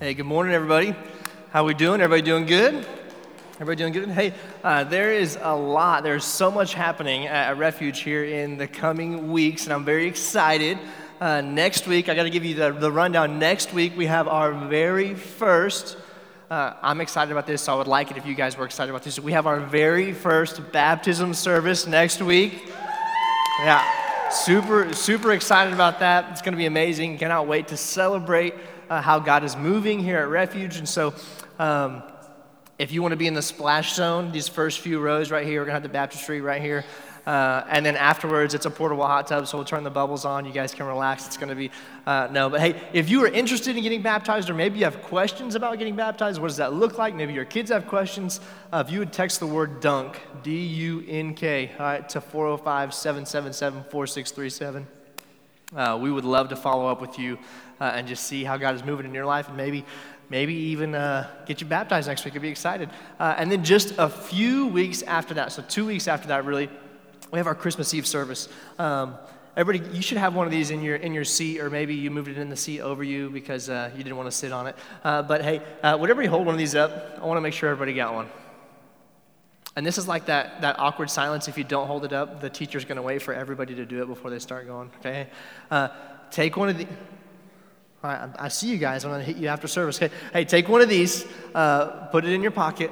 Hey, good morning, everybody. How we doing? Everybody doing good? Everybody doing good? Hey, uh, there is a lot. There's so much happening at Refuge here in the coming weeks, and I'm very excited. Uh, next week, I got to give you the, the rundown. Next week, we have our very first. Uh, I'm excited about this, so I would like it if you guys were excited about this. We have our very first baptism service next week. Yeah, super, super excited about that. It's going to be amazing. Cannot wait to celebrate uh, how God is moving here at Refuge. And so, um, if you want to be in the splash zone, these first few rows right here, we're going to have the baptistry right here. Uh, and then afterwards, it's a portable hot tub, so we'll turn the bubbles on. You guys can relax. It's going to be, uh, no. But hey, if you are interested in getting baptized, or maybe you have questions about getting baptized, what does that look like? Maybe your kids have questions. Uh, if you would text the word DUNK, D U N K, all right, to 405 777 4637. Uh, we would love to follow up with you uh, and just see how God is moving in your life and maybe maybe even uh, get you baptized next week. I'd be excited. Uh, and then just a few weeks after that, so two weeks after that, really, we have our Christmas Eve service. Um, everybody, you should have one of these in your in your seat, or maybe you moved it in the seat over you because uh, you didn't want to sit on it. Uh, but hey, uh, would everybody hold one of these up? I want to make sure everybody got one. And this is like that, that awkward silence. If you don't hold it up, the teacher's going to wait for everybody to do it before they start going. Okay, uh, take one of the. All right, I see you guys. I'm going to hit you after service. Okay, hey, take one of these, uh, put it in your pocket.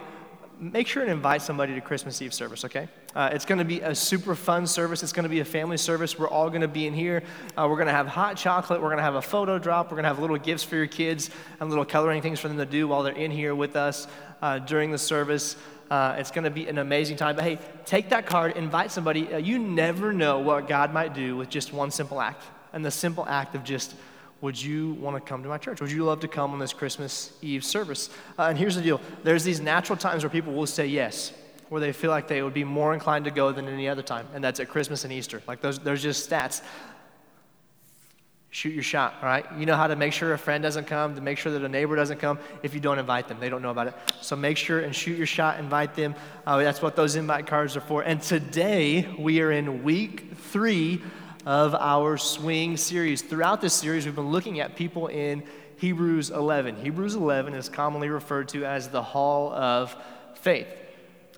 Make sure and invite somebody to Christmas Eve service. Okay, uh, it's going to be a super fun service. It's going to be a family service. We're all going to be in here. Uh, we're going to have hot chocolate. We're going to have a photo drop. We're going to have little gifts for your kids and little coloring things for them to do while they're in here with us uh, during the service. Uh, it's going to be an amazing time. But hey, take that card, invite somebody. Uh, you never know what God might do with just one simple act. And the simple act of just, would you want to come to my church? Would you love to come on this Christmas Eve service? Uh, and here's the deal there's these natural times where people will say yes, where they feel like they would be more inclined to go than any other time. And that's at Christmas and Easter. Like, those, there's just stats shoot your shot, all right? You know how to make sure a friend doesn't come, to make sure that a neighbor doesn't come if you don't invite them. They don't know about it. So make sure and shoot your shot, invite them. Uh, that's what those invite cards are for. And today we are in week three of our swing series. Throughout this series, we've been looking at people in Hebrews 11. Hebrews 11 is commonly referred to as the hall of faith.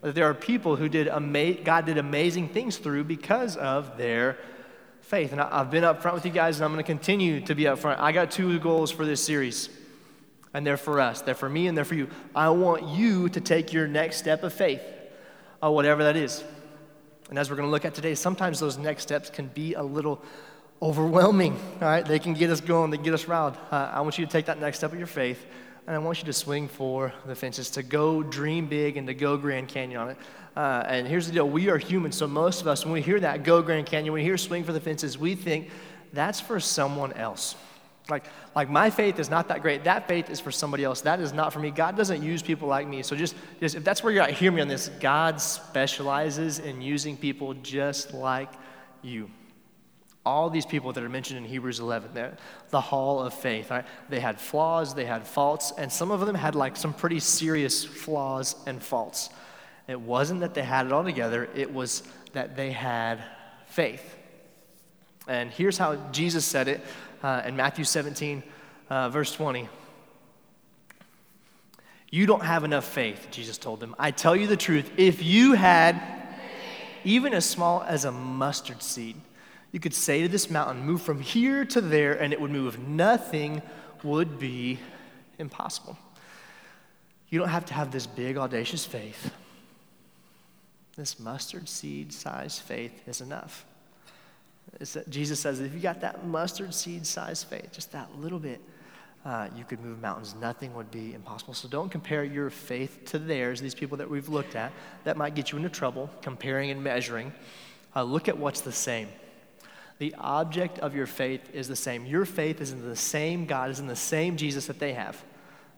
That There are people who did ama- God did amazing things through because of their faith. And I've been up front with you guys, and I'm going to continue to be up front. I got two goals for this series, and they're for us. They're for me, and they're for you. I want you to take your next step of faith, uh, whatever that is. And as we're going to look at today, sometimes those next steps can be a little overwhelming. All right, they can get us going, they get us riled. Uh, I want you to take that next step of your faith, and I want you to swing for the fences, to go dream big and to go Grand Canyon on it. Uh, and here's the deal we are human, so most of us, when we hear that, go Grand Canyon, when we hear swing for the fences, we think that's for someone else. Like, like my faith is not that great. That faith is for somebody else. That is not for me. God doesn't use people like me. So just, just if that's where you're at, hear me on this. God specializes in using people just like you. All these people that are mentioned in Hebrews 11, they're the hall of faith. Right? They had flaws, they had faults, and some of them had like some pretty serious flaws and faults. It wasn't that they had it all together, it was that they had faith. And here's how Jesus said it uh, in Matthew 17, uh, verse 20. You don't have enough faith, Jesus told them. I tell you the truth. If you had even as small as a mustard seed, you could say to this mountain, Move from here to there, and it would move. Nothing would be impossible. You don't have to have this big, audacious faith. This mustard seed size faith is enough. Jesus says if you got that mustard seed size faith, just that little bit, uh, you could move mountains. Nothing would be impossible. So don't compare your faith to theirs, these people that we've looked at. That might get you into trouble, comparing and measuring. Uh, look at what's the same. The object of your faith is the same. Your faith is in the same God, is in the same Jesus that they have.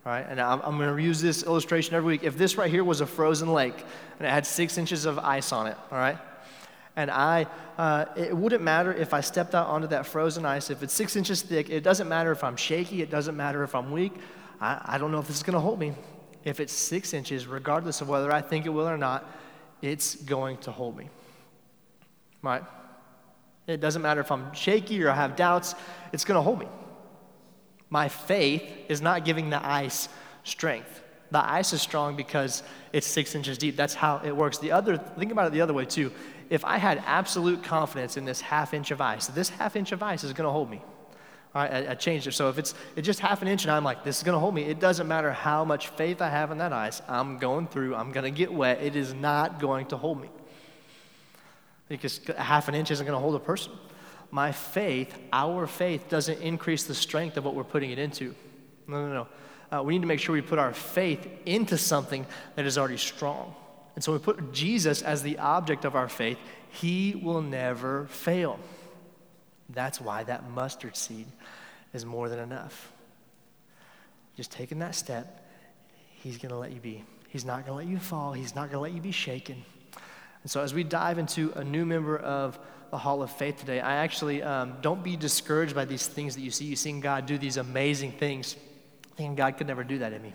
All right, and I'm, I'm going to use this illustration every week. If this right here was a frozen lake and it had six inches of ice on it, all right, and I, uh, it wouldn't matter if I stepped out onto that frozen ice. If it's six inches thick, it doesn't matter if I'm shaky, it doesn't matter if I'm weak. I, I don't know if this is going to hold me. If it's six inches, regardless of whether I think it will or not, it's going to hold me. Right? It doesn't matter if I'm shaky or I have doubts, it's going to hold me. My faith is not giving the ice strength. The ice is strong because it's six inches deep. That's how it works. The other, think about it the other way too. If I had absolute confidence in this half inch of ice, this half inch of ice is going to hold me. All right, I, I changed it. So if it's, it's just half an inch and I'm like, this is going to hold me, it doesn't matter how much faith I have in that ice. I'm going through, I'm going to get wet. It is not going to hold me. Because half an inch isn't going to hold a person. My faith, our faith, doesn't increase the strength of what we're putting it into. No, no, no. Uh, we need to make sure we put our faith into something that is already strong. And so we put Jesus as the object of our faith, he will never fail. That's why that mustard seed is more than enough. Just taking that step, He's going to let you be. He's not going to let you fall. He's not going to let you be shaken. And so, as we dive into a new member of the Hall of Faith today, I actually um, don't be discouraged by these things that you see. You see God do these amazing things, thinking God could never do that in me.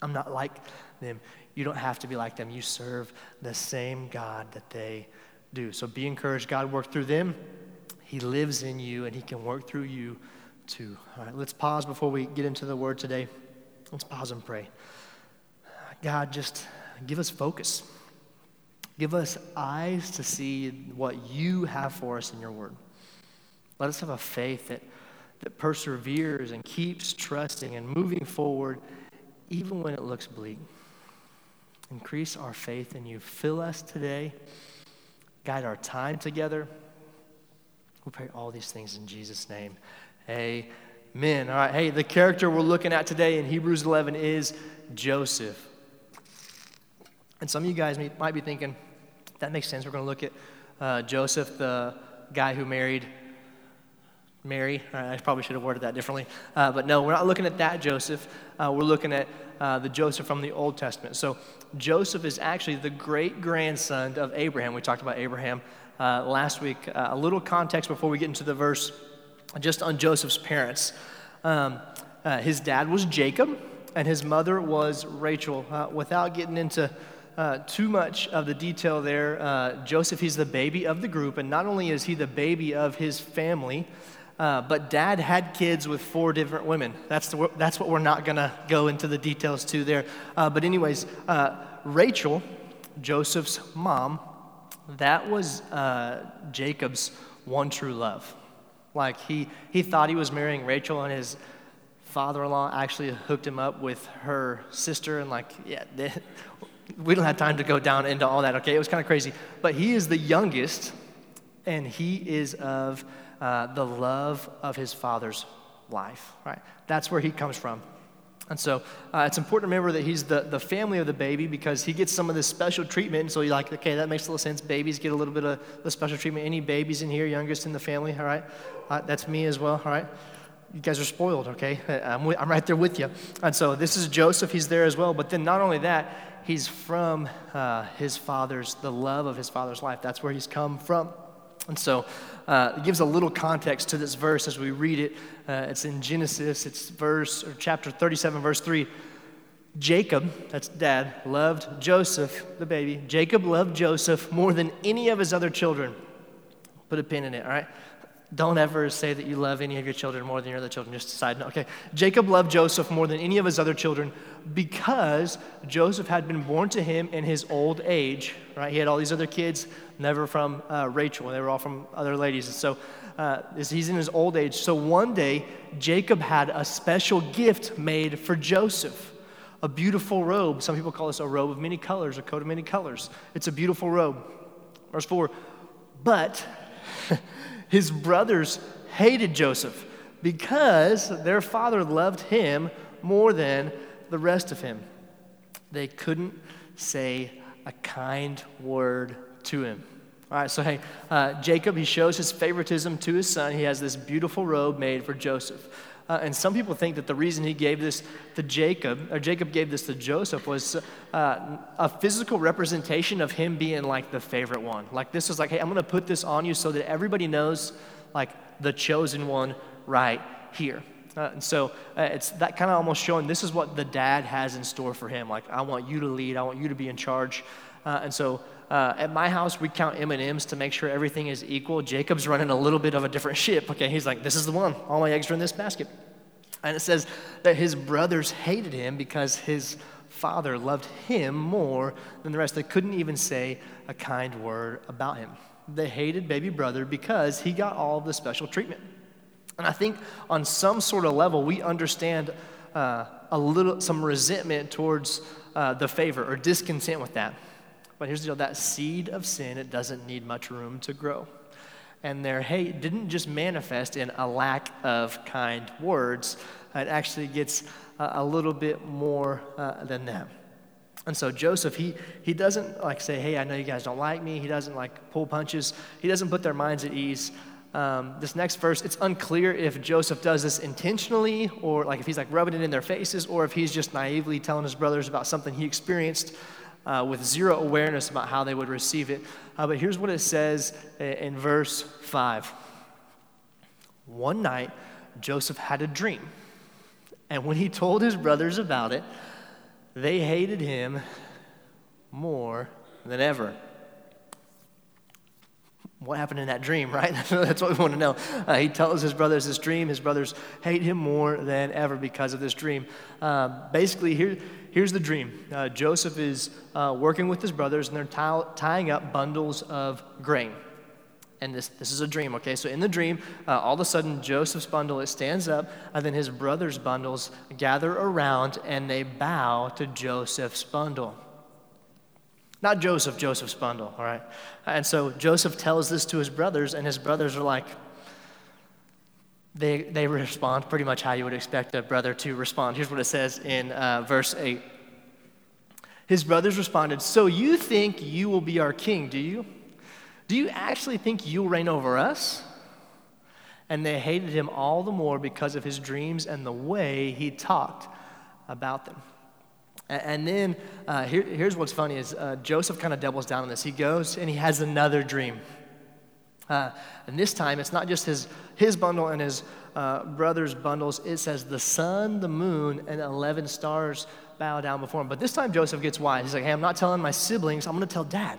I'm not like them. You don't have to be like them. You serve the same God that they do. So be encouraged. God worked through them. He lives in you and He can work through you too. All right, let's pause before we get into the word today. Let's pause and pray. God, just give us focus. Give us eyes to see what you have for us in your word. Let us have a faith that, that perseveres and keeps trusting and moving forward even when it looks bleak. Increase our faith in you. Fill us today. Guide our time together. We pray all these things in Jesus' name. Amen. All right. Hey, the character we're looking at today in Hebrews 11 is Joseph. And some of you guys might be thinking, that makes sense. We're going to look at uh, Joseph, the guy who married Mary. I probably should have worded that differently. Uh, but no, we're not looking at that Joseph. Uh, we're looking at uh, the Joseph from the Old Testament. So Joseph is actually the great grandson of Abraham. We talked about Abraham uh, last week. Uh, a little context before we get into the verse, just on Joseph's parents. Um, uh, his dad was Jacob, and his mother was Rachel. Uh, without getting into uh, too much of the detail there, uh, Joseph, he's the baby of the group, and not only is he the baby of his family, Uh, but dad had kids with four different women. That's, the, that's what we're not going to go into the details to there. Uh, but, anyways, uh, Rachel, Joseph's mom, that was uh, Jacob's one true love. Like he, he thought he was marrying Rachel, and his father in law actually hooked him up with her sister. And, like, yeah, they, we don't have time to go down into all that, okay? It was kind of crazy. But he is the youngest, and he is of uh, the love of his father's life, right? That's where he comes from. And so uh, it's important to remember that he's the, the family of the baby because he gets some of this special treatment. And so you're like, okay, that makes a little sense. Babies get a little bit of the special treatment. Any babies in here, youngest in the family, all right? Uh, that's me as well, all right? You guys are spoiled, okay? I'm, I'm right there with you. And so this is Joseph, he's there as well. But then not only that, he's from uh, his father's, the love of his father's life. That's where he's come from. And so uh, it gives a little context to this verse as we read it. Uh, it's in Genesis, it's verse or chapter 37, verse 3. Jacob, that's dad, loved Joseph, the baby. Jacob loved Joseph more than any of his other children. Put a pin in it, all right? Don't ever say that you love any of your children more than your other children. Just note. Okay. Jacob loved Joseph more than any of his other children because Joseph had been born to him in his old age, right? He had all these other kids, never from uh, Rachel. They were all from other ladies. And so uh, he's in his old age. So one day, Jacob had a special gift made for Joseph a beautiful robe. Some people call this a robe of many colors, a coat of many colors. It's a beautiful robe. Verse 4 But his brothers hated Joseph because their father loved him more than the rest of him. They couldn't say a kind word to him. All right, so hey, uh, Jacob, he shows his favoritism to his son. He has this beautiful robe made for Joseph. Uh, and some people think that the reason he gave this to Jacob, or Jacob gave this to Joseph, was uh, a physical representation of him being like the favorite one. Like this was like, hey, I'm going to put this on you so that everybody knows, like the chosen one right here. Uh, and so uh, it's that kind of almost showing this is what the dad has in store for him. Like I want you to lead, I want you to be in charge. Uh, and so uh, at my house, we count M&Ms to make sure everything is equal. Jacob's running a little bit of a different ship. Okay, he's like, this is the one. All my eggs are in this basket. And it says that his brothers hated him because his father loved him more than the rest. They couldn't even say a kind word about him. They hated baby brother because he got all the special treatment. And I think on some sort of level, we understand uh, a little, some resentment towards uh, the favor or discontent with that. But here's the deal that seed of sin, it doesn't need much room to grow. And their hate didn't just manifest in a lack of kind words, it actually gets a little bit more uh, than that. And so Joseph, he, he doesn't like say, hey, I know you guys don't like me. He doesn't like pull punches. He doesn't put their minds at ease. Um, this next verse, it's unclear if Joseph does this intentionally or like if he's like rubbing it in their faces or if he's just naively telling his brothers about something he experienced uh, with zero awareness about how they would receive it. Uh, but here's what it says in verse 5. One night, Joseph had a dream. And when he told his brothers about it, they hated him more than ever. What happened in that dream, right? That's what we want to know. Uh, he tells his brothers this dream. His brothers hate him more than ever because of this dream. Uh, basically, here, here's the dream uh, Joseph is uh, working with his brothers, and they're t- tying up bundles of grain. And this, this is a dream, okay? So in the dream, uh, all of a sudden, Joseph's bundle, it stands up, and then his brothers' bundles gather around, and they bow to Joseph's bundle. Not Joseph, Joseph's bundle, all right? And so Joseph tells this to his brothers, and his brothers are like, they, they respond pretty much how you would expect a brother to respond. Here's what it says in uh, verse 8. His brothers responded, So you think you will be our king, do you? Do you actually think you'll reign over us? And they hated him all the more because of his dreams and the way he talked about them. And then uh, here, here's what's funny is uh, Joseph kind of doubles down on this. He goes and he has another dream. Uh, and this time it's not just his, his bundle and his uh, brother's bundles. It says the sun, the moon, and 11 stars bow down before him. But this time Joseph gets wise. He's like, hey, I'm not telling my siblings. I'm going to tell dad.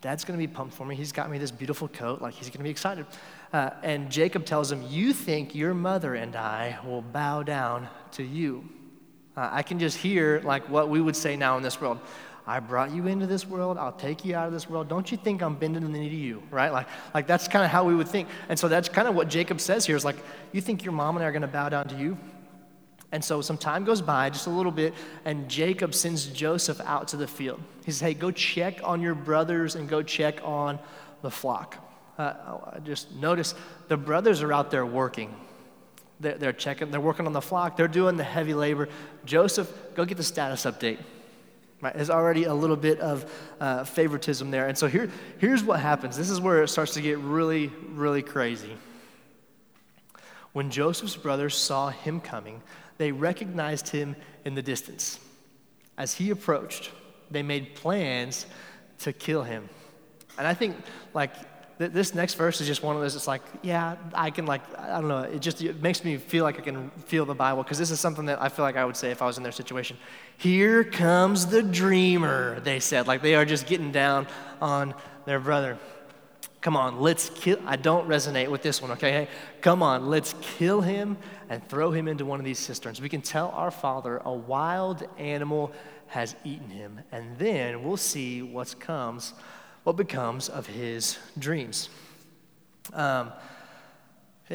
Dad's going to be pumped for me. He's got me this beautiful coat. Like, he's going to be excited. Uh, and Jacob tells him, You think your mother and I will bow down to you. Uh, I can just hear like what we would say now in this world. I brought you into this world. I'll take you out of this world. Don't you think I'm bending the knee to you, right? Like, like that's kind of how we would think. And so that's kind of what Jacob says here is like, you think your mom and I are going to bow down to you? And so some time goes by, just a little bit, and Jacob sends Joseph out to the field. He says, hey, go check on your brothers and go check on the flock. Uh, just notice the brothers are out there working. They're, they're checking, they're working on the flock, they're doing the heavy labor. Joseph, go get the status update. Right, there's already a little bit of uh, favoritism there. And so here, here's what happens. This is where it starts to get really, really crazy. When Joseph's brothers saw him coming, they recognized him in the distance. As he approached, they made plans to kill him. And I think, like, this next verse is just one of those, it's like, yeah, I can, like, I don't know, it just it makes me feel like I can feel the Bible, because this is something that I feel like I would say if I was in their situation. Here comes the dreamer, they said. Like, they are just getting down on their brother. Come on, let's kill. I don't resonate with this one, okay? Hey, come on, let's kill him and throw him into one of these cisterns. We can tell our father a wild animal has eaten him, and then we'll see what comes what becomes of his dreams. Um,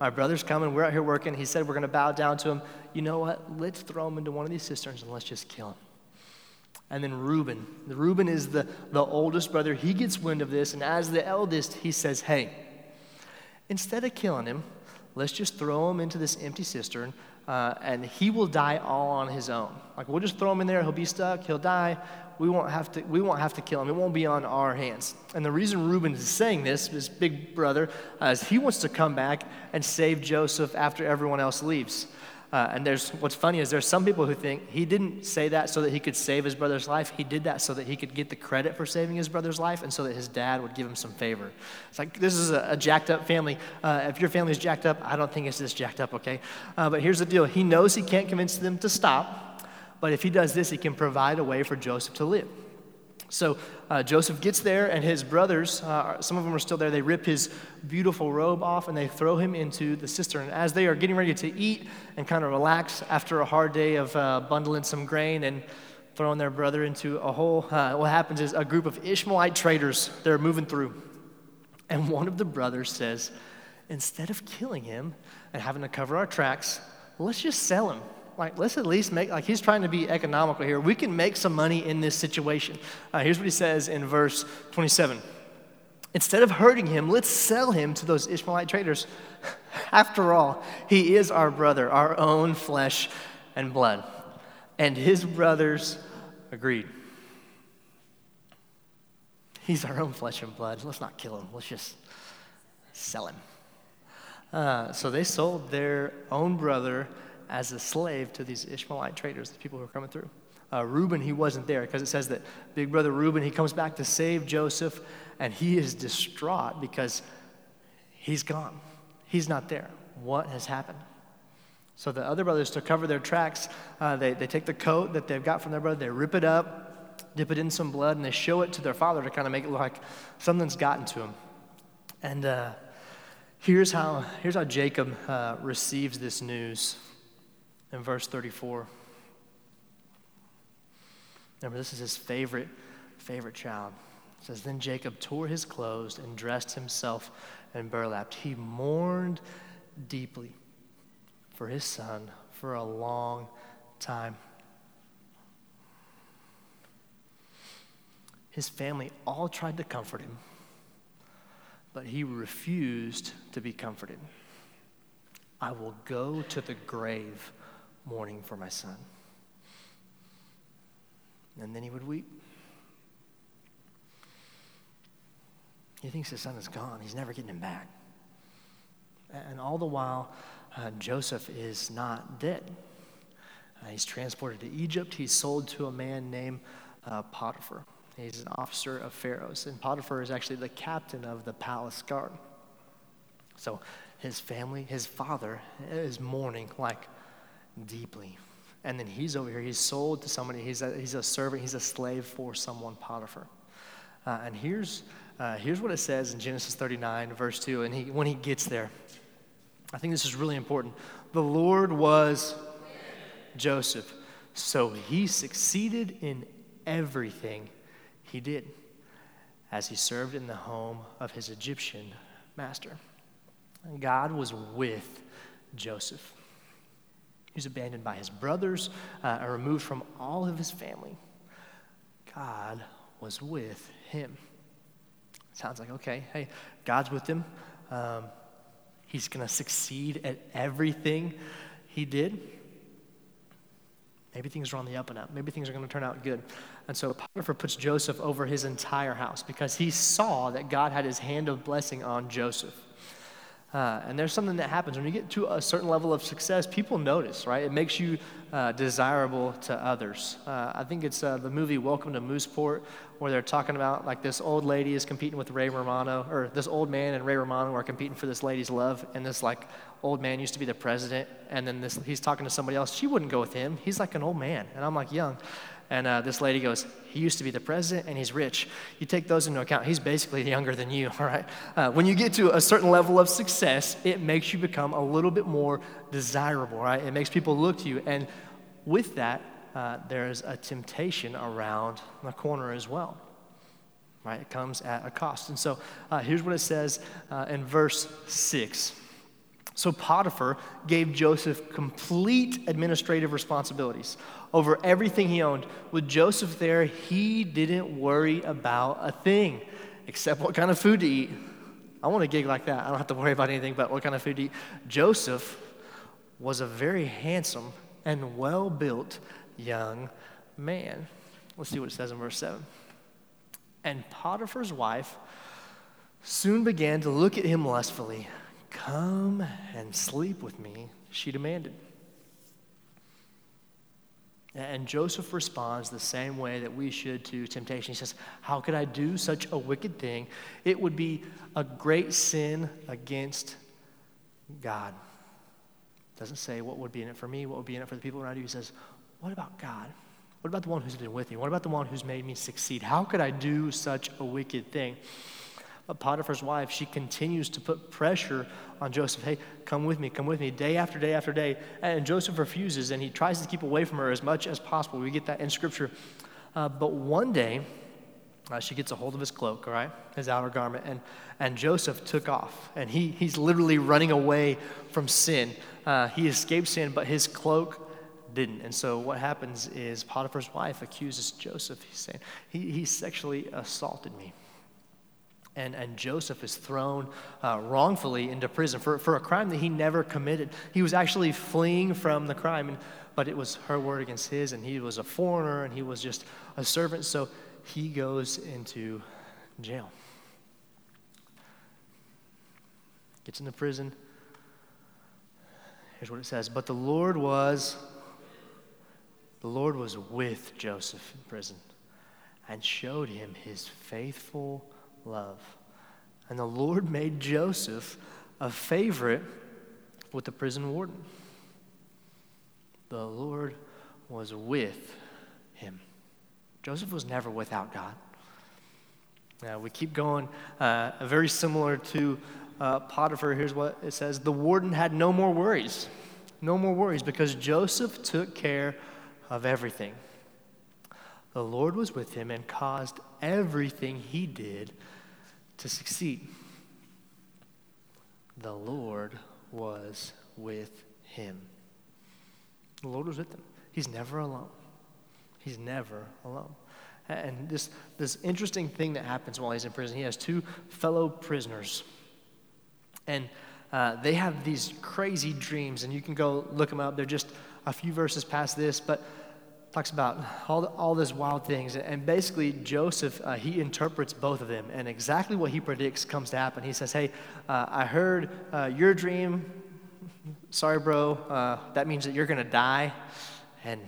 my brother's coming. We're out here working. He said we're going to bow down to him. You know what? Let's throw him into one of these cisterns and let's just kill him. And then Reuben. Reuben is the, the oldest brother. He gets wind of this. And as the eldest, he says, Hey, instead of killing him, let's just throw him into this empty cistern uh, and he will die all on his own. Like we'll just throw him in there, he'll be stuck, he'll die. We won't have to, we won't have to kill him. It won't be on our hands. And the reason Reuben is saying this, his big brother, uh, is he wants to come back and save Joseph after everyone else leaves. Uh, and there's what's funny is there's some people who think he didn't say that so that he could save his brother's life. He did that so that he could get the credit for saving his brother's life, and so that his dad would give him some favor. It's like this is a, a jacked up family. Uh, if your family's jacked up, I don't think it's this jacked up. Okay, uh, but here's the deal: he knows he can't convince them to stop, but if he does this, he can provide a way for Joseph to live. So uh, Joseph gets there, and his brothers, uh, some of them are still there, they rip his beautiful robe off and they throw him into the cistern. As they are getting ready to eat and kind of relax after a hard day of uh, bundling some grain and throwing their brother into a hole, uh, what happens is a group of Ishmaelite traders, they're moving through. And one of the brothers says, instead of killing him and having to cover our tracks, let's just sell him like let's at least make like he's trying to be economical here. We can make some money in this situation. Uh, here's what he says in verse 27 instead of hurting him let's sell him to those ishmaelite traders. After all he is our brother our own flesh and blood and his brothers agreed. He's our own flesh and blood. Let's not kill him. Let's just sell him. Uh, so they sold their own brother as a slave to these Ishmaelite traders, the people who are coming through. Uh, Reuben, he wasn't there because it says that big brother Reuben, he comes back to save Joseph, and he is distraught because he's gone. He's not there. What has happened? So the other brothers, to cover their tracks, uh, they, they take the coat that they've got from their brother, they rip it up, dip it in some blood, and they show it to their father to kind of make it look like something's gotten to him. And uh, here's, how, here's how Jacob uh, receives this news in verse 34. Remember, this is his favorite, favorite child. It says, Then Jacob tore his clothes and dressed himself in burlap. He mourned deeply for his son for a long time. His family all tried to comfort him, but he refused to be comforted. I will go to the grave mourning for my son. And then he would weep. He thinks his son is gone. He's never getting him back. And all the while, uh, Joseph is not dead. Uh, he's transported to Egypt. He's sold to a man named uh, Potiphar. He's an officer of Pharaoh's. And Potiphar is actually the captain of the palace guard. So his family, his father, is mourning like deeply. And then he's over here, he's sold to somebody, he's a, he's a servant, he's a slave for someone, Potiphar. Uh, and here's, uh, here's what it says in Genesis 39, verse 2. And he, when he gets there, I think this is really important. The Lord was Joseph, so he succeeded in everything he did as he served in the home of his Egyptian master. And God was with Joseph. He was abandoned by his brothers uh, and removed from all of his family. God was with him. Sounds like, okay, hey, God's with him. Um, he's going to succeed at everything he did. Maybe things are on the up and up. Maybe things are going to turn out good. And so Potiphar puts Joseph over his entire house because he saw that God had his hand of blessing on Joseph. Uh, and there's something that happens when you get to a certain level of success, people notice, right? It makes you uh, desirable to others. Uh, I think it's uh, the movie Welcome to Mooseport, where they're talking about like this old lady is competing with Ray Romano, or this old man and Ray Romano are competing for this lady's love, and this like old man used to be the president, and then this he's talking to somebody else. She wouldn't go with him. He's like an old man, and I'm like young. And uh, this lady goes, He used to be the president and he's rich. You take those into account, he's basically younger than you, all right? Uh, when you get to a certain level of success, it makes you become a little bit more desirable, right? It makes people look to you. And with that, uh, there's a temptation around the corner as well, right? It comes at a cost. And so uh, here's what it says uh, in verse 6. So Potiphar gave Joseph complete administrative responsibilities over everything he owned. With Joseph there, he didn't worry about a thing except what kind of food to eat. I want a gig like that. I don't have to worry about anything but what kind of food to eat. Joseph was a very handsome and well built young man. Let's see what it says in verse 7. And Potiphar's wife soon began to look at him lustfully. Come and sleep with me, she demanded. And Joseph responds the same way that we should to temptation. He says, How could I do such a wicked thing? It would be a great sin against God. Doesn't say what would be in it for me, what would be in it for the people around you. He says, What about God? What about the one who's been with me? What about the one who's made me succeed? How could I do such a wicked thing? But Potiphar's wife, she continues to put pressure on Joseph. Hey, come with me, come with me, day after day after day. And Joseph refuses, and he tries to keep away from her as much as possible. We get that in Scripture. Uh, but one day, uh, she gets a hold of his cloak, all right, his outer garment, and, and Joseph took off. And he, he's literally running away from sin. Uh, he escaped sin, but his cloak didn't. And so what happens is Potiphar's wife accuses Joseph. He's saying, he, he sexually assaulted me. And, and Joseph is thrown uh, wrongfully into prison for, for a crime that he never committed. He was actually fleeing from the crime, and, but it was her word against his, and he was a foreigner, and he was just a servant. So he goes into jail. Gets into prison. Here's what it says But the Lord was, the Lord was with Joseph in prison and showed him his faithful love. And the Lord made Joseph a favorite with the prison warden. The Lord was with him. Joseph was never without God. Now, we keep going, uh, very similar to uh, Potiphar. Here's what it says The warden had no more worries. No more worries because Joseph took care of everything. The Lord was with him and caused everything he did to succeed. The Lord was with him. The Lord was with him. He's never alone. He's never alone. And this, this interesting thing that happens while he's in prison, he has two fellow prisoners. And uh, they have these crazy dreams, and you can go look them up. They're just a few verses past this, but talks about all, all these wild things. And basically, Joseph, uh, he interprets both of them. And exactly what he predicts comes to happen. He says, Hey, uh, I heard uh, your dream. Sorry, bro. Uh, that means that you're going to die. And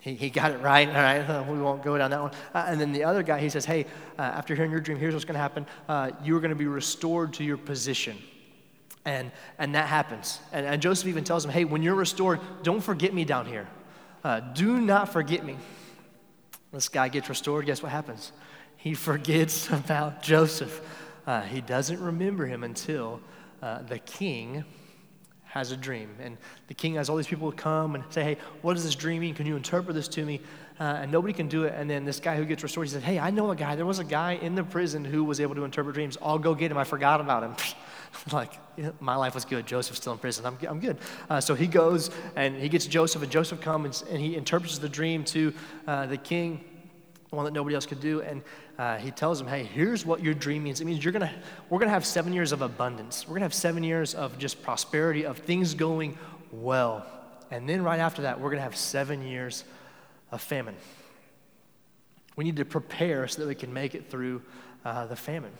he, he got it right. All right. we won't go down that one. Uh, and then the other guy, he says, Hey, uh, after hearing your dream, here's what's going to happen. you are going to be restored to your position. And, and that happens. And, and Joseph even tells him, Hey, when you're restored, don't forget me down here. Uh, do not forget me. This guy gets restored. Guess what happens? He forgets about Joseph. Uh, he doesn't remember him until uh, the king has a dream. And the king has all these people come and say, Hey, what is this dream mean? Can you interpret this to me? Uh, and nobody can do it. And then this guy who gets restored, he said, Hey, I know a guy. There was a guy in the prison who was able to interpret dreams. I'll go get him. I forgot about him. like, my life was good. Joseph's still in prison. I'm, I'm good. Uh, so he goes and he gets Joseph, and Joseph comes and, and he interprets the dream to uh, the king, one that nobody else could do. And uh, he tells him, hey, here's what your dream means. It means you're gonna, we're going to have seven years of abundance. We're going to have seven years of just prosperity, of things going well. And then right after that, we're going to have seven years of famine. We need to prepare so that we can make it through uh, the famine.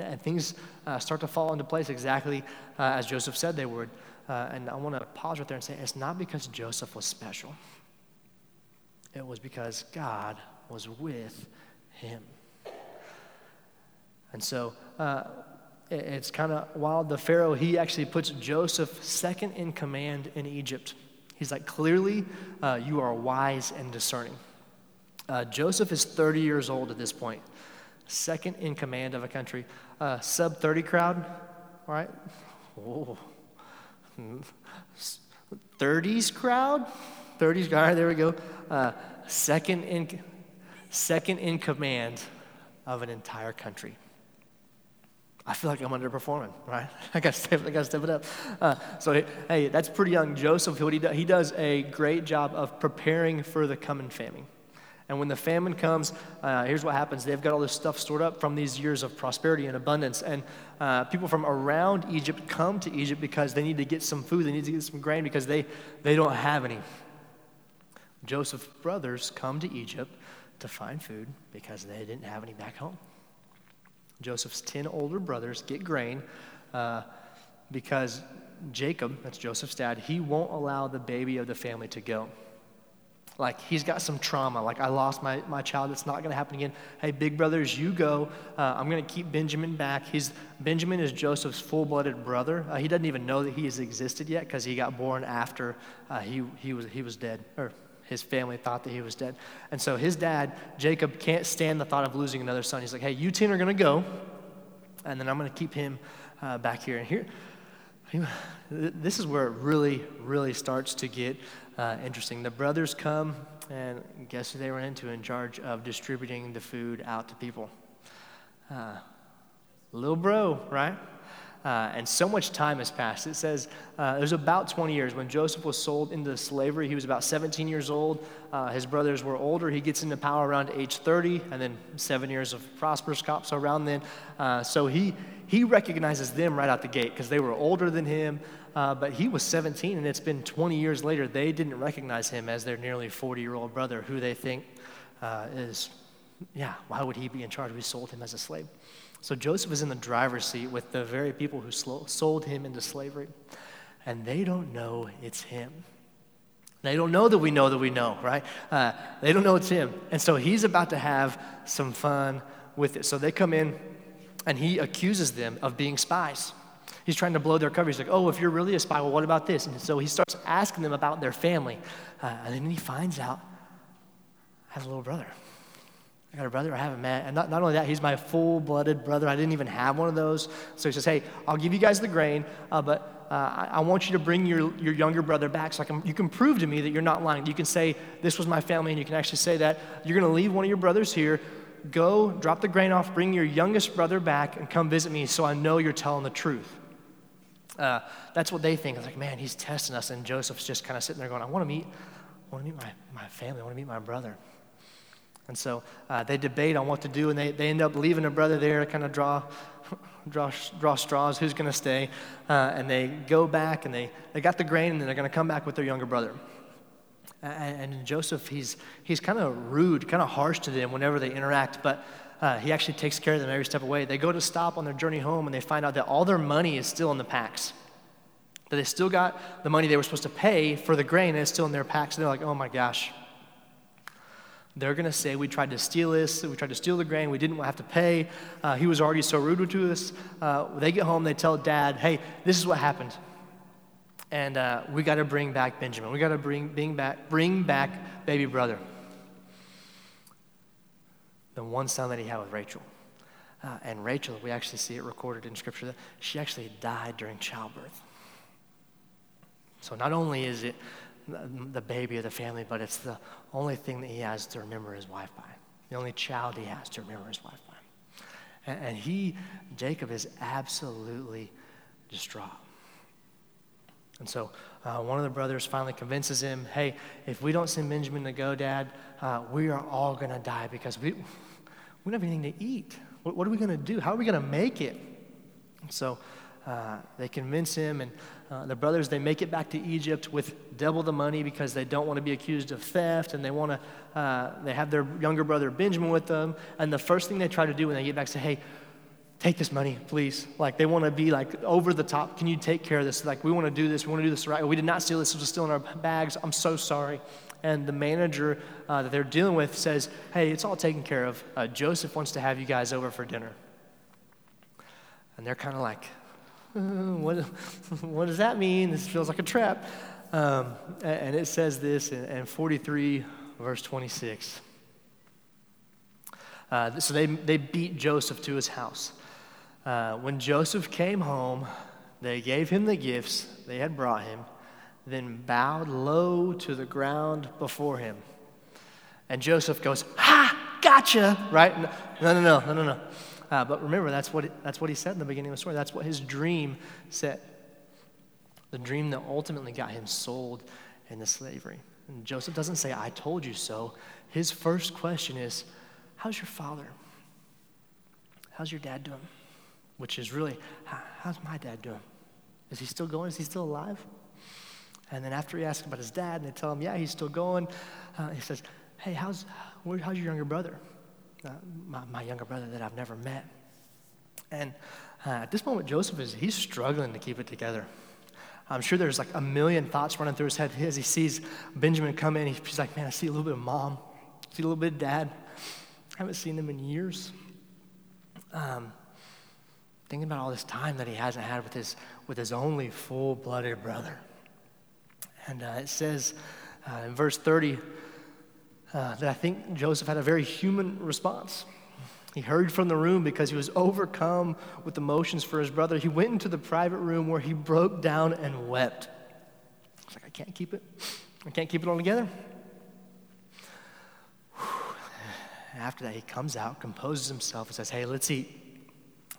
And things uh, start to fall into place exactly uh, as Joseph said they would. Uh, and I want to pause right there and say it's not because Joseph was special, it was because God was with him. And so uh, it, it's kind of wild. The Pharaoh, he actually puts Joseph second in command in Egypt. He's like, clearly, uh, you are wise and discerning. Uh, Joseph is 30 years old at this point second in command of a country. Sub 30 crowd, right? Oh. 30s crowd? 30s, all right, there we go. Uh, second, in, second in command of an entire country. I feel like I'm underperforming, right? I got to step, I got to step it up. Uh, so, hey, that's pretty young. Joseph, what he does, he does a great job of preparing for the coming famine. And when the famine comes, uh, here's what happens. They've got all this stuff stored up from these years of prosperity and abundance. And uh, people from around Egypt come to Egypt because they need to get some food, they need to get some grain because they, they don't have any. Joseph's brothers come to Egypt to find food because they didn't have any back home. Joseph's 10 older brothers get grain uh, because Jacob, that's Joseph's dad, he won't allow the baby of the family to go. Like he's got some trauma. Like I lost my, my child. It's not going to happen again. Hey, big brothers, you go. Uh, I'm going to keep Benjamin back. He's Benjamin is Joseph's full-blooded brother. Uh, he doesn't even know that he has existed yet because he got born after uh, he he was he was dead or His family thought that he was dead. And so his dad, Jacob, can't stand the thought of losing another son. He's like, hey, you 10 are going to go, and then I'm going to keep him uh, back here. And here, this is where it really, really starts to get uh, interesting. The brothers come, and guess who they run into in charge of distributing the food out to people? Uh, little bro, right? Uh, and so much time has passed. It says uh, was about 20 years. When Joseph was sold into slavery, he was about 17 years old. Uh, his brothers were older. He gets into power around age 30, and then seven years of prosperous cops around then. Uh, so he, he recognizes them right out the gate because they were older than him. Uh, but he was 17, and it's been 20 years later. They didn't recognize him as their nearly 40 year old brother, who they think uh, is, yeah, why would he be in charge? We sold him as a slave. So Joseph is in the driver's seat with the very people who sold him into slavery, and they don't know it's him. They don't know that we know that we know, right? Uh, they don't know it's him. And so he's about to have some fun with it. So they come in, and he accuses them of being spies. He's trying to blow their cover. He's like, oh, if you're really a spy, well, what about this? And so he starts asking them about their family. Uh, and then he finds out I have a little brother. I got a brother I haven't met. And not, not only that, he's my full blooded brother. I didn't even have one of those. So he says, Hey, I'll give you guys the grain, uh, but uh, I, I, want you to bring your, your younger brother back so I can, you can prove to me that you're not lying. You can say, This was my family, and you can actually say that. You're going to leave one of your brothers here. Go, drop the grain off, bring your youngest brother back, and come visit me so I know you're telling the truth. Uh, that's what they think. I was like, man, he's testing us. And Joseph's just kind of sitting there going, I want to meet, want to meet my, my family. I want to meet my brother. And so uh, they debate on what to do, and they, they end up leaving their brother there to kind of draw, draw, draw straws, who's going to stay. Uh, and they go back, and they, they got the grain, and they're going to come back with their younger brother. And, and Joseph, he's, he's kind of rude, kind of harsh to them whenever they interact, but uh, he actually takes care of them every step of the way. They go to stop on their journey home, and they find out that all their money is still in the packs. That they still got the money they were supposed to pay for the grain, and it's still in their packs. And they're like, oh my gosh, they're going to say, We tried to steal this, we tried to steal the grain, we didn't have to pay. Uh, he was already so rude to us. Uh, they get home, they tell dad, Hey, this is what happened. And uh, we got to bring back Benjamin. We got to bring, bring, back, bring back baby brother. The one son that he had with Rachel. Uh, and Rachel, we actually see it recorded in Scripture that she actually died during childbirth. So not only is it the baby of the family, but it's the only thing that he has to remember his wife by. The only child he has to remember his wife by. And, and he, Jacob, is absolutely distraught. And so uh, one of the brothers finally convinces him, hey, if we don't send Benjamin to go, Dad, uh, we are all going to die because we, we don't have anything to eat. What, what are we going to do? How are we going to make it? So uh, they convince him, and uh, the brothers they make it back to Egypt with double the money because they don't want to be accused of theft, and they want to. Uh, they have their younger brother Benjamin with them, and the first thing they try to do when they get back, say, "Hey, take this money, please." Like they want to be like over the top. Can you take care of this? Like we want to do this. We want to do this right. We did not steal this. This was still in our bags. I'm so sorry. And the manager uh, that they're dealing with says, "Hey, it's all taken care of. Uh, Joseph wants to have you guys over for dinner." And they're kind of like, what, what does that mean? This feels like a trap. Um, and it says this in, in 43, verse 26. Uh, so they, they beat Joseph to his house. Uh, when Joseph came home, they gave him the gifts they had brought him, then bowed low to the ground before him. And Joseph goes, Ha, gotcha, right? No, no, no, no, no, no. Uh, but remember, that's what, it, that's what he said in the beginning of the story. That's what his dream said. The dream that ultimately got him sold into slavery. And Joseph doesn't say, I told you so. His first question is, How's your father? How's your dad doing? Which is really, how's my dad doing? Is he still going? Is he still alive? And then after he asks about his dad, and they tell him, yeah, he's still going, uh, he says, hey, how's, where, how's your younger brother? My, my, younger brother that I've never met. And uh, at this moment, Joseph is he's struggling to keep it together. I'm sure there's like a million thoughts running through his head as he sees Benjamin come in. He's like, man, I see a little bit of mom, I see a little bit of dad. I haven't seen them in years. Um, thinking about all this time that he hasn't had with his, with his only full blooded brother. And uh, it says uh, in verse 30 uh, that I think Joseph had a very human response. He hurried from the room because he was overcome with emotions for his brother. He went into the private room where he broke down and wept. He's like, I can't keep it. I can't keep it all together. After that, he comes out, composes himself, and says, Hey, let's eat.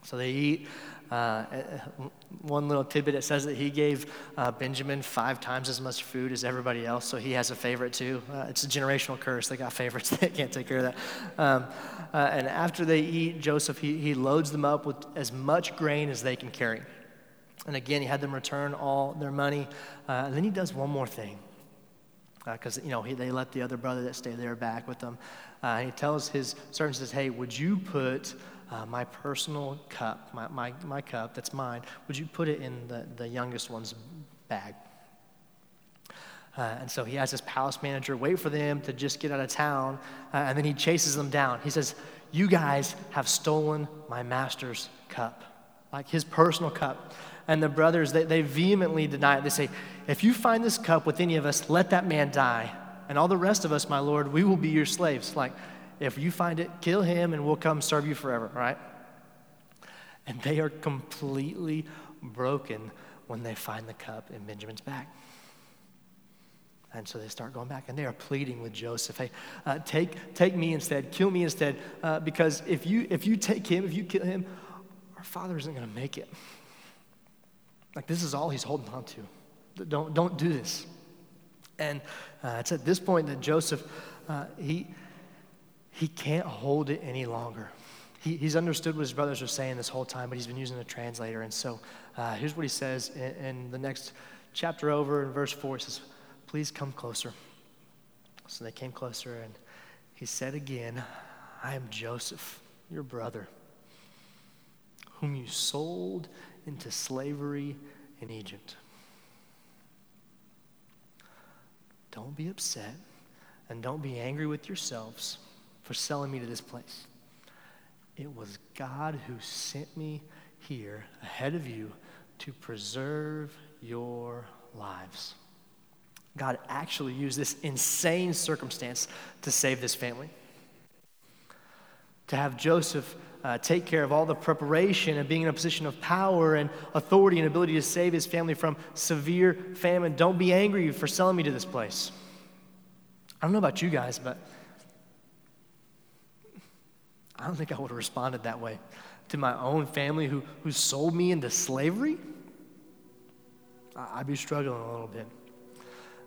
So they eat. Uh, one little tidbit it says that he gave uh, Benjamin five times as much food as everybody else, so he has a favorite too. Uh, it's a generational curse. They got favorites, they can't take care of that. Um, uh, and after they eat, Joseph, he, he loads them up with as much grain as they can carry. And again, he had them return all their money. Uh, and then he does one more thing because uh, you know he, they let the other brother that stayed there back with them. Uh, he tells his servants, says, "Hey, would you put uh, my personal cup, my, my, my cup that's mine, would you put it in the, the youngest one's bag? Uh, and so he has his palace manager wait for them to just get out of town, uh, and then he chases them down. He says, You guys have stolen my master's cup, like his personal cup. And the brothers, they, they vehemently deny it. They say, If you find this cup with any of us, let that man die. And all the rest of us, my Lord, we will be your slaves. Like, if you find it, kill him and we'll come serve you forever, right? And they are completely broken when they find the cup in Benjamin's back. And so they start going back and they are pleading with Joseph, hey, uh, take, take me instead, kill me instead, uh, because if you, if you take him, if you kill him, our father isn't going to make it. Like, this is all he's holding on to. Don't, don't do this. And uh, it's at this point that Joseph, uh, he, he can't hold it any longer. He, he's understood what his brothers are saying this whole time, but he's been using a translator. And so uh, here's what he says in, in, the next chapter over in verse 4. He says, Please come closer. So they came closer, and he said again, I am Joseph, your brother, whom you sold into slavery in Egypt. Don't be upset and don't be angry with yourselves for selling me to this place. It was God who sent me here ahead of you to preserve your lives. God actually used this insane circumstance to save this family. To have Joseph uh, take care of all the preparation and being in a position of power and authority and ability to save his family from severe famine. Don't be angry for selling me to this place. I don't know about you guys, but I don't think I would have responded that way to my own family who, who sold me into slavery. I'd be struggling a little bit.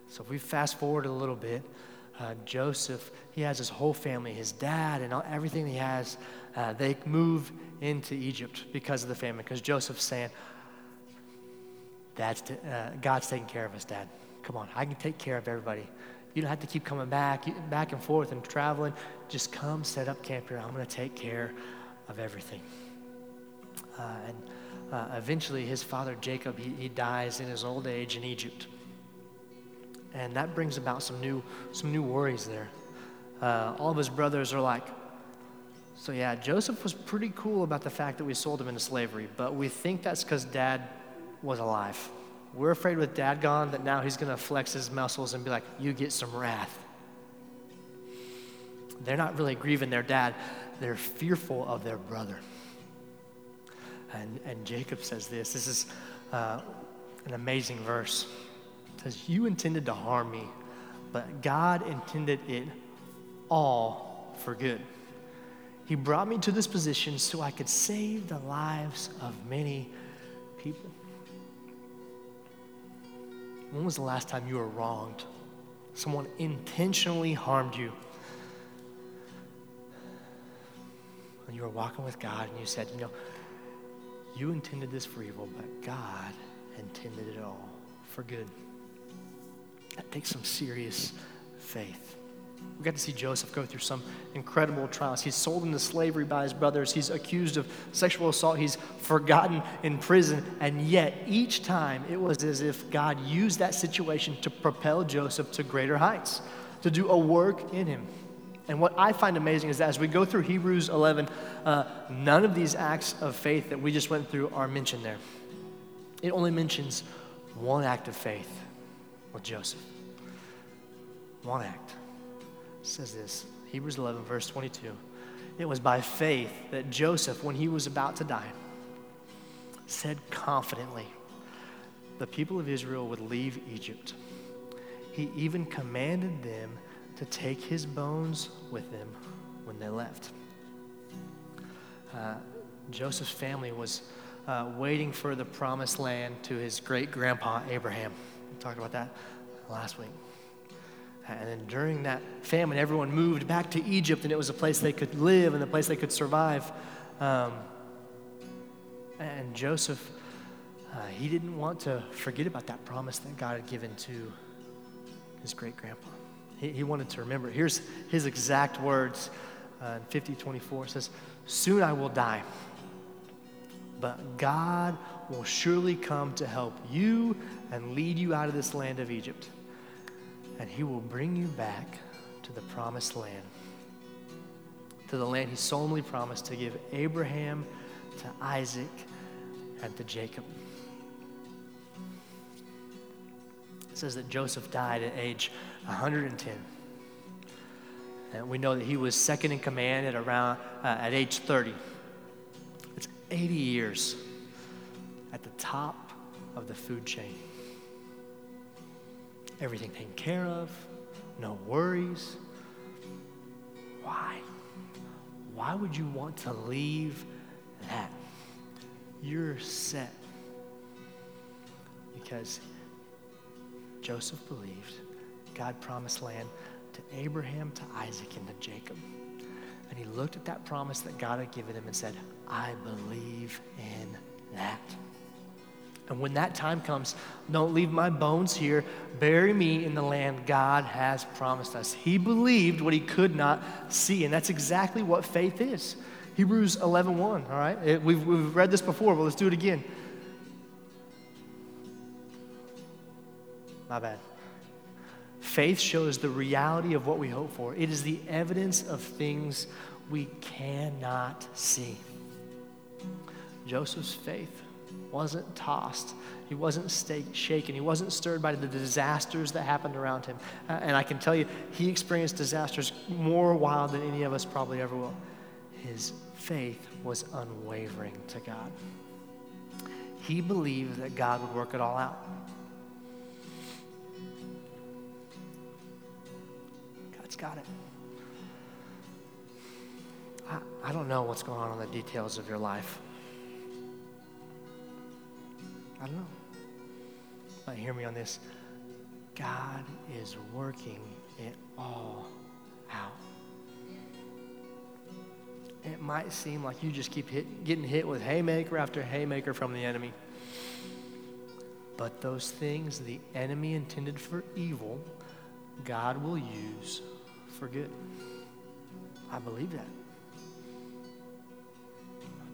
So if we fast forward a little bit, uh, Joseph, he has his whole family, his dad, and all, everything he has. Uh, they move into Egypt because of the famine. Because Joseph's saying, "Dad's t- uh, God's taking care of us, Dad. Come on, I can take care of everybody. You don't have to keep coming back, back and forth and traveling. Just come set up camp here. I'm going to take care of everything. Uh, and uh, eventually, his father Jacob, he, he dies in his old age in Egypt. And that brings about some new, some new worries there. Uh, all of his brothers are like, so yeah, Joseph was pretty cool about the fact that we sold him into slavery, but we think that's because dad was alive. We're afraid with dad gone that now he's going to flex his muscles and be like, you get some wrath. They're not really grieving their dad, they're fearful of their brother. And, and Jacob says this this is uh, an amazing verse. It says, You intended to harm me, but God intended it all for good. He brought me to this position so I could save the lives of many people. When was the last time you were wronged? Someone intentionally harmed you. When you were walking with God and you said, you know, you intended this for evil, but God intended it all for good. That takes some serious faith. We got to see Joseph go through some incredible trials. He's sold into slavery by his brothers. He's accused of sexual assault. He's forgotten in prison. And yet, each time, it was as if God used that situation to propel Joseph to greater heights, to do a work in him. And what I find amazing is that as we go through Hebrews 11, uh, none of these acts of faith that we just went through are mentioned there. It only mentions one act of faith with Joseph. one act. Says this Hebrews 11, verse 22. It was by faith that Joseph, when he was about to die, said confidently, the people of Israel would leave Egypt. He even commanded them to take his bones with them when they left. Uh, Joseph's family was uh, waiting for the promised land to his great grandpa Abraham. We talked about that last week. And then during that famine, everyone moved back to Egypt, and it was a place they could live and a place they could survive. Um, and Joseph, uh, he didn't want to forget about that promise that God had given to his great grandpa. He, he wanted to remember. Here's his exact words uh, in 50 24. It says, Soon I will die, but God will surely come to help you and lead you out of this land of Egypt and he will bring you back to the promised land, to the land he solemnly promised to give Abraham, to Isaac, and to Jacob. It says that Joseph died at age 110. And we know that he was second in command at around uh, at age 30. It's 80 years at the top of the food chain everything taken care of, no worries. Why? Why would you want to leave that? You're set. Because Joseph believed God promised land to Abraham, to Isaac, and to Jacob. And he looked at that promise that God had given him and said, I believe in that. And when that time comes, don't leave my bones here. Bury me in the land God has promised us. He believed what he could not see, and that's exactly what faith is. Hebrews 11 1, all right? It, we've, we've read this before, but let's do it again. My bad. Faith shows the reality of what we hope for, it is the evidence of things we cannot see. Joseph's faith wasn't tossed. He wasn't shaken. He wasn't stirred by the disasters that happened around him. Uh, and I can tell you, he experienced disasters more wild than any of us probably ever will. His faith was unwavering to God. He believed that God would work it all out. God's got it. I, I don't know what's going on in the details of your life. I don't know. But hear me on this. God is working it all out. It might seem like you just keep hit, getting hit with haymaker after haymaker from the enemy. But those things the enemy intended for evil, God will use for good. I believe that.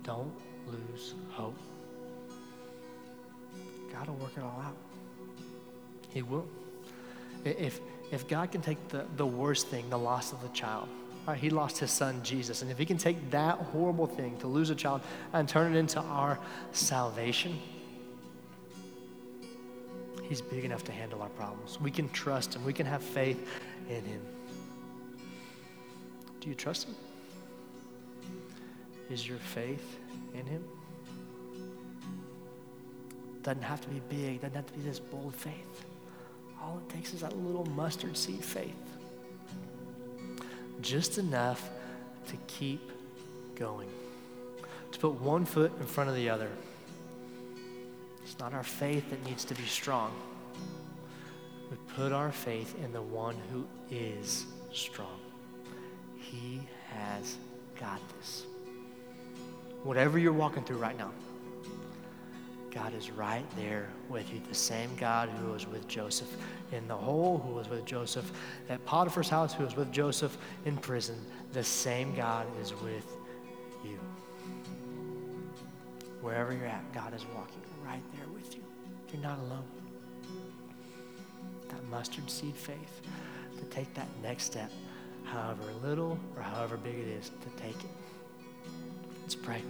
Don't lose hope. God will work it all out. He will. If, if God can take the, the worst thing, the loss of the child, right, he lost his son Jesus, and if he can take that horrible thing to lose a child and turn it into our salvation, he's big enough to handle our problems. We can trust him, we can have faith in him. Do you trust him? Is your faith in him? Doesn't have to be big, doesn't have to be this bold faith. All it takes is that little mustard seed faith. Just enough to keep going, to put one foot in front of the other. It's not our faith that needs to be strong. We put our faith in the one who is strong. He has got this. Whatever you're walking through right now, God is right there with you. The same God who was with Joseph in the hole, who was with Joseph at Potiphar's house, who was with Joseph in prison. The same God is with you. Wherever you're at, God is walking right there with you. You're not alone. That mustard seed faith to take that next step, however little or however big it is, to take it. Let's pray.